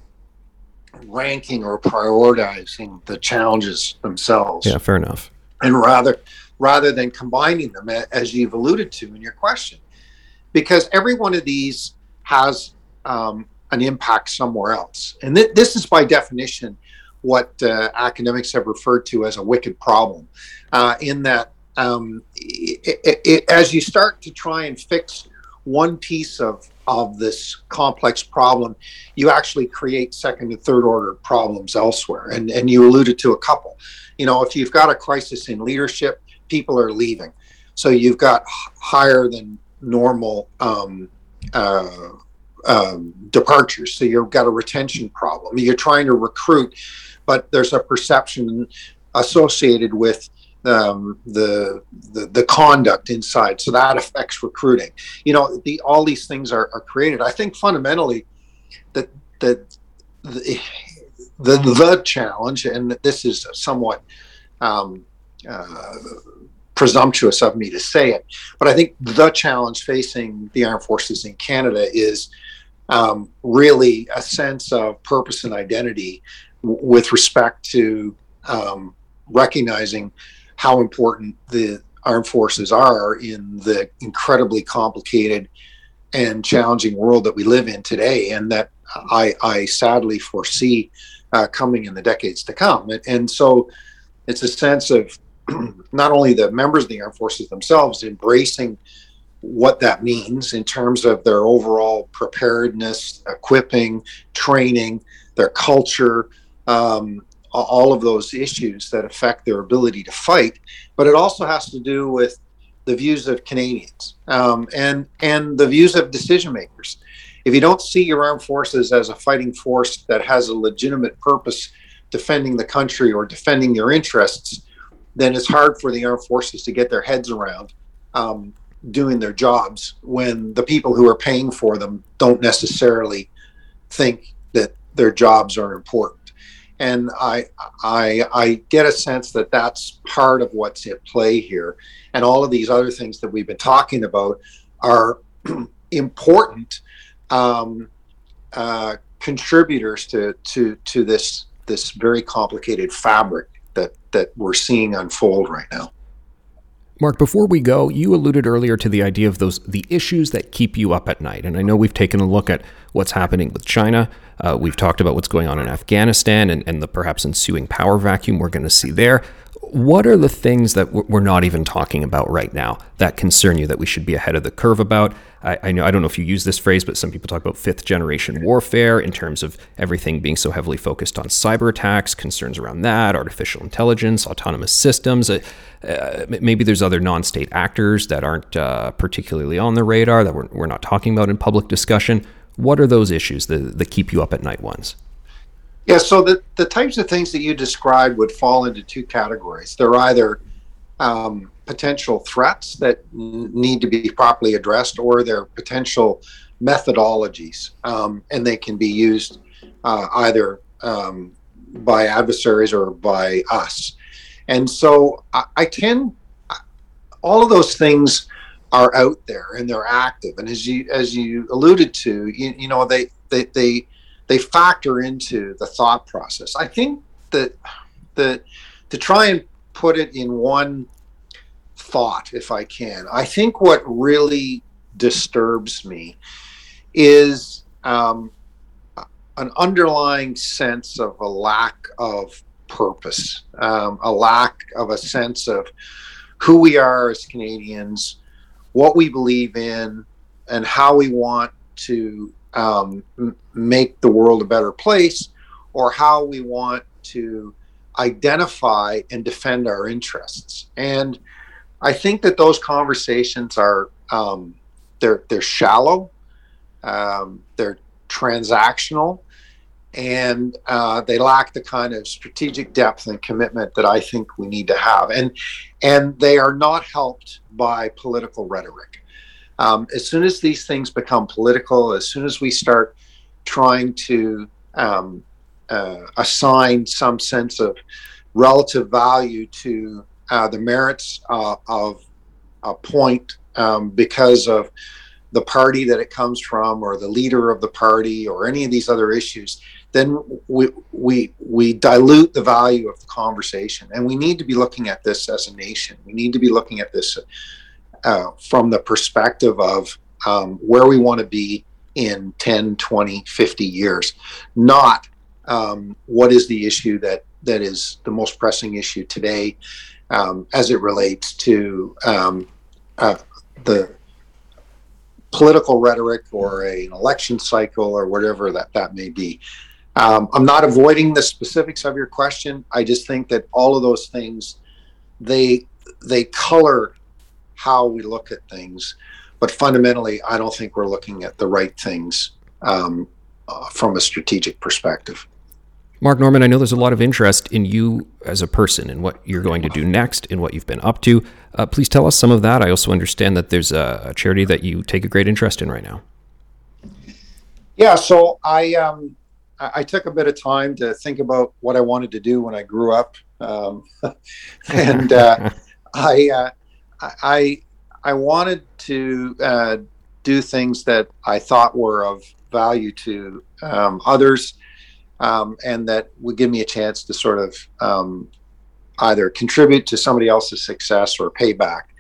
ranking or prioritizing the challenges themselves. Yeah, fair enough. And rather rather than combining them, as you've alluded to in your question, because every one of these has um, an impact somewhere else, and th- this is by definition what uh, academics have referred to as a wicked problem, uh, in that um, it, it, it, as you start to try and fix one piece of of this complex problem, you actually create second and third order problems elsewhere. And and you alluded to a couple. You know, if you've got a crisis in leadership, people are leaving, so you've got higher than normal um, uh, um, departures. So you've got a retention problem. You're trying to recruit but there's a perception associated with um, the, the the conduct inside, so that affects recruiting. You know, the all these things are, are created. I think fundamentally that that the, the the challenge, and this is somewhat um, uh, presumptuous of me to say it, but I think the challenge facing the armed forces in Canada is um, really a sense of purpose and identity with respect to um, recognizing how important the armed forces are in the incredibly complicated and challenging world that we live in today, and that I, I sadly foresee uh, coming in the decades to come. And, and, so it's a sense of <clears throat> not only the members of the armed forces themselves embracing what that means in terms of their overall preparedness, equipping, training, their culture, um, all of those issues that affect their ability to fight. But it also has to do with the views of Canadians um, and and the views of decision makers. If you don't see your armed forces as a fighting force that has a legitimate purpose defending the country or defending your interests, then it's hard for the armed forces to get their heads around um, doing their jobs when the people who are paying for them don't necessarily think that their jobs are important. And I, I, I get a sense that that's part of what's at play here, and all of these other things that we've been talking about are <clears throat> important um, uh, contributors to to to this this very complicated fabric that that we're seeing unfold right now. Mark, before we go, you alluded earlier to the idea of those the issues that keep you up at night, and I know we've taken a look at what's happening with China. Uh, we've talked about what's going on in Afghanistan and, and the perhaps ensuing power vacuum we're going to see there. What are the things that we're not even talking about right now that concern you that we should be ahead of the curve about? I, I, know I don't know if you use this phrase, but some people talk about fifth generation warfare in terms of everything being so heavily focused on cyber attacks, concerns around that, artificial intelligence, autonomous systems. Uh, uh, maybe there's other non-state actors that aren't uh, particularly on the radar that we're, we're not talking about in public discussion. What are those issues, that, the keep you up at night ones? Yeah, so the, the types of things that you described would fall into two categories. They're either um, potential threats that n- need to be properly addressed, or they're potential methodologies, um, and they can be used uh, either um, by adversaries or by us. And so I, I tend, all of those things are out there and they're active. And as you as you alluded to, you, you know they they they they factor into the thought process. I think that the to try and put it in one thought, if I can, I think what really disturbs me is um, an underlying sense of a lack of purpose, um, a lack of a sense of who we are as Canadians, what we believe in, and how we want to um, make the world a better place or how we want to identify and defend our interests. And I think that those conversations are um, they're they're shallow, um, they're transactional, and uh, they lack the kind of strategic depth and commitment that I think we need to have. And and they are not helped by political rhetoric. Um, as soon as these things become political, as soon as we start trying to um, uh, assign some sense of relative value to uh, the merits uh, of a point um, because of the party that it comes from or the leader of the party or any of these other issues then we we we dilute the value of the conversation. And we need to be looking at this as a nation. We need to be looking at this uh, from the perspective of um, where we want to be in 10, 20, 50 years, not um, what is the issue that, that is the most pressing issue today um, as it relates to um, uh, the political rhetoric or a, an election cycle or whatever that, that may be. Um, I'm not avoiding the specifics of your question. I just think that all of those things they they color how we look at things. But fundamentally, I don't think we're looking at the right things um, uh, from a strategic perspective. Mark Norman, I know there's a lot of interest in you as a person and what you're going to do next and what you've been up to. Uh, please tell us some of that. I also understand that there's a, a, charity that you take a great interest in right now. Yeah, so I um, I took a bit of time to think about what I wanted to do when I grew up, um, <laughs> and uh, <laughs> I uh, I I wanted to uh, do things that I thought were of value to um, others, um, and that would give me a chance to sort of um, either contribute to somebody else's success or pay back.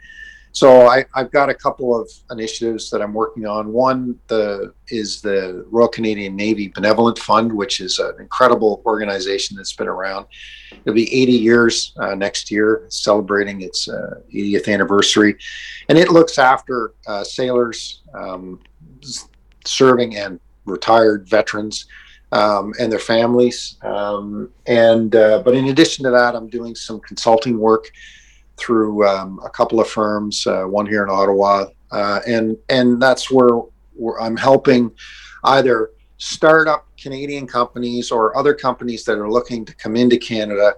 So I, have got a couple of initiatives that I'm working on. One the is the Royal Canadian Navy Benevolent Fund, which is an incredible organization that's been around. It'll be 80 years uh, next year, celebrating its uh, 80th anniversary, and it looks after uh, sailors um, serving and retired veterans. Um, and their families, um, and uh, but in addition to that, I'm doing some consulting work through um, a couple of firms, uh, one here in Ottawa, uh, and and that's where, where I'm helping either startup Canadian companies or other companies that are looking to come into Canada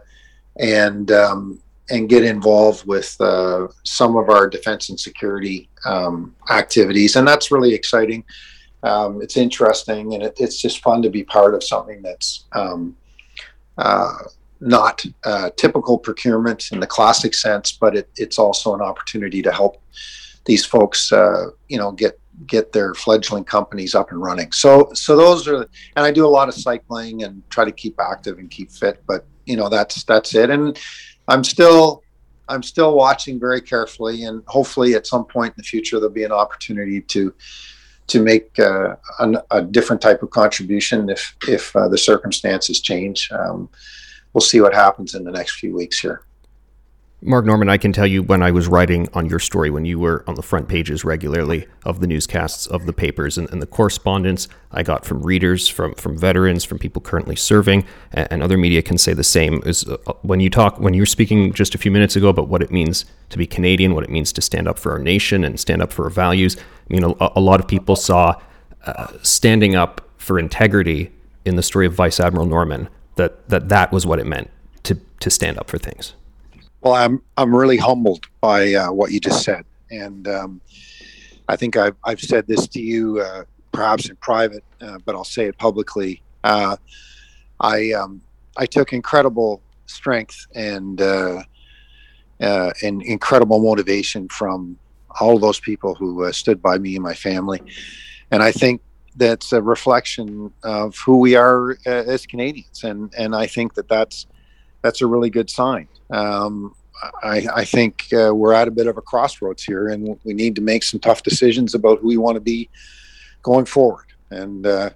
and um, and get involved with uh, some of our defense and security um, activities, and that's really exciting. Um, it's interesting, and it, it's just fun to be part of something that's um, uh, not uh, typical procurement in the classic sense, but it, it's also an opportunity to help these folks, uh, you know, get get their fledgling companies up and running. So so those are, and I do a lot of cycling and try to keep active and keep fit. But you know, that's that's it. And I'm still I'm still watching very carefully, and hopefully at some point in the future there'll be an opportunity to to make uh, an, a different type of contribution if if uh, the circumstances change. Um, we'll see what happens in the next few weeks here. Mark Norman, I can tell you when I was writing on your story, when you were on the front pages regularly of the newscasts of the papers and, and the correspondence I got from readers, from from veterans, from people currently serving, and, and other media can say the same. Is uh, when you talk, when you were speaking just a few minutes ago about what it means to be Canadian, what it means to stand up for our nation and stand up for our values. I mean, a, a lot of people saw uh, standing up for integrity in the story of Vice Admiral Norman that that that was what it meant to to stand up for things. Well, I'm I'm really humbled by uh, what you just said, and um, I think I've I've said this to you uh, perhaps in private, uh, but I'll say it publicly. Uh, I um, I took incredible strength and uh, uh, and incredible motivation from all those people who stood by me and my family, and I think that's a reflection of who we are uh, as Canadians, and and I think that that's that's a really good sign. Um, I, I, think uh, we're at a bit of a crossroads here, and we need to make some tough decisions about who we want to be going forward. And uh,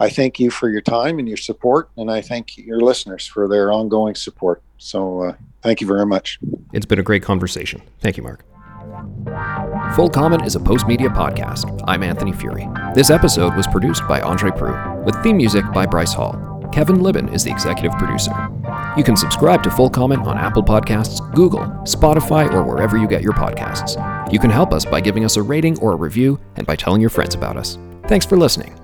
I thank you for your time and your support, and I thank your listeners for their ongoing support. So, uh, thank you very much. It's been a great conversation. Thank you, Mark. Full Comment is a Postmedia podcast. I'm Anthony Furey. This episode was produced by Andre Proulx, with theme music by Bryce Hall. Kevin Libin is the executive producer. You can subscribe to Full Comment on Apple Podcasts, Google, Spotify, or wherever you get your podcasts. You can help us by giving us a rating or a review and by telling your friends about us. Thanks for listening.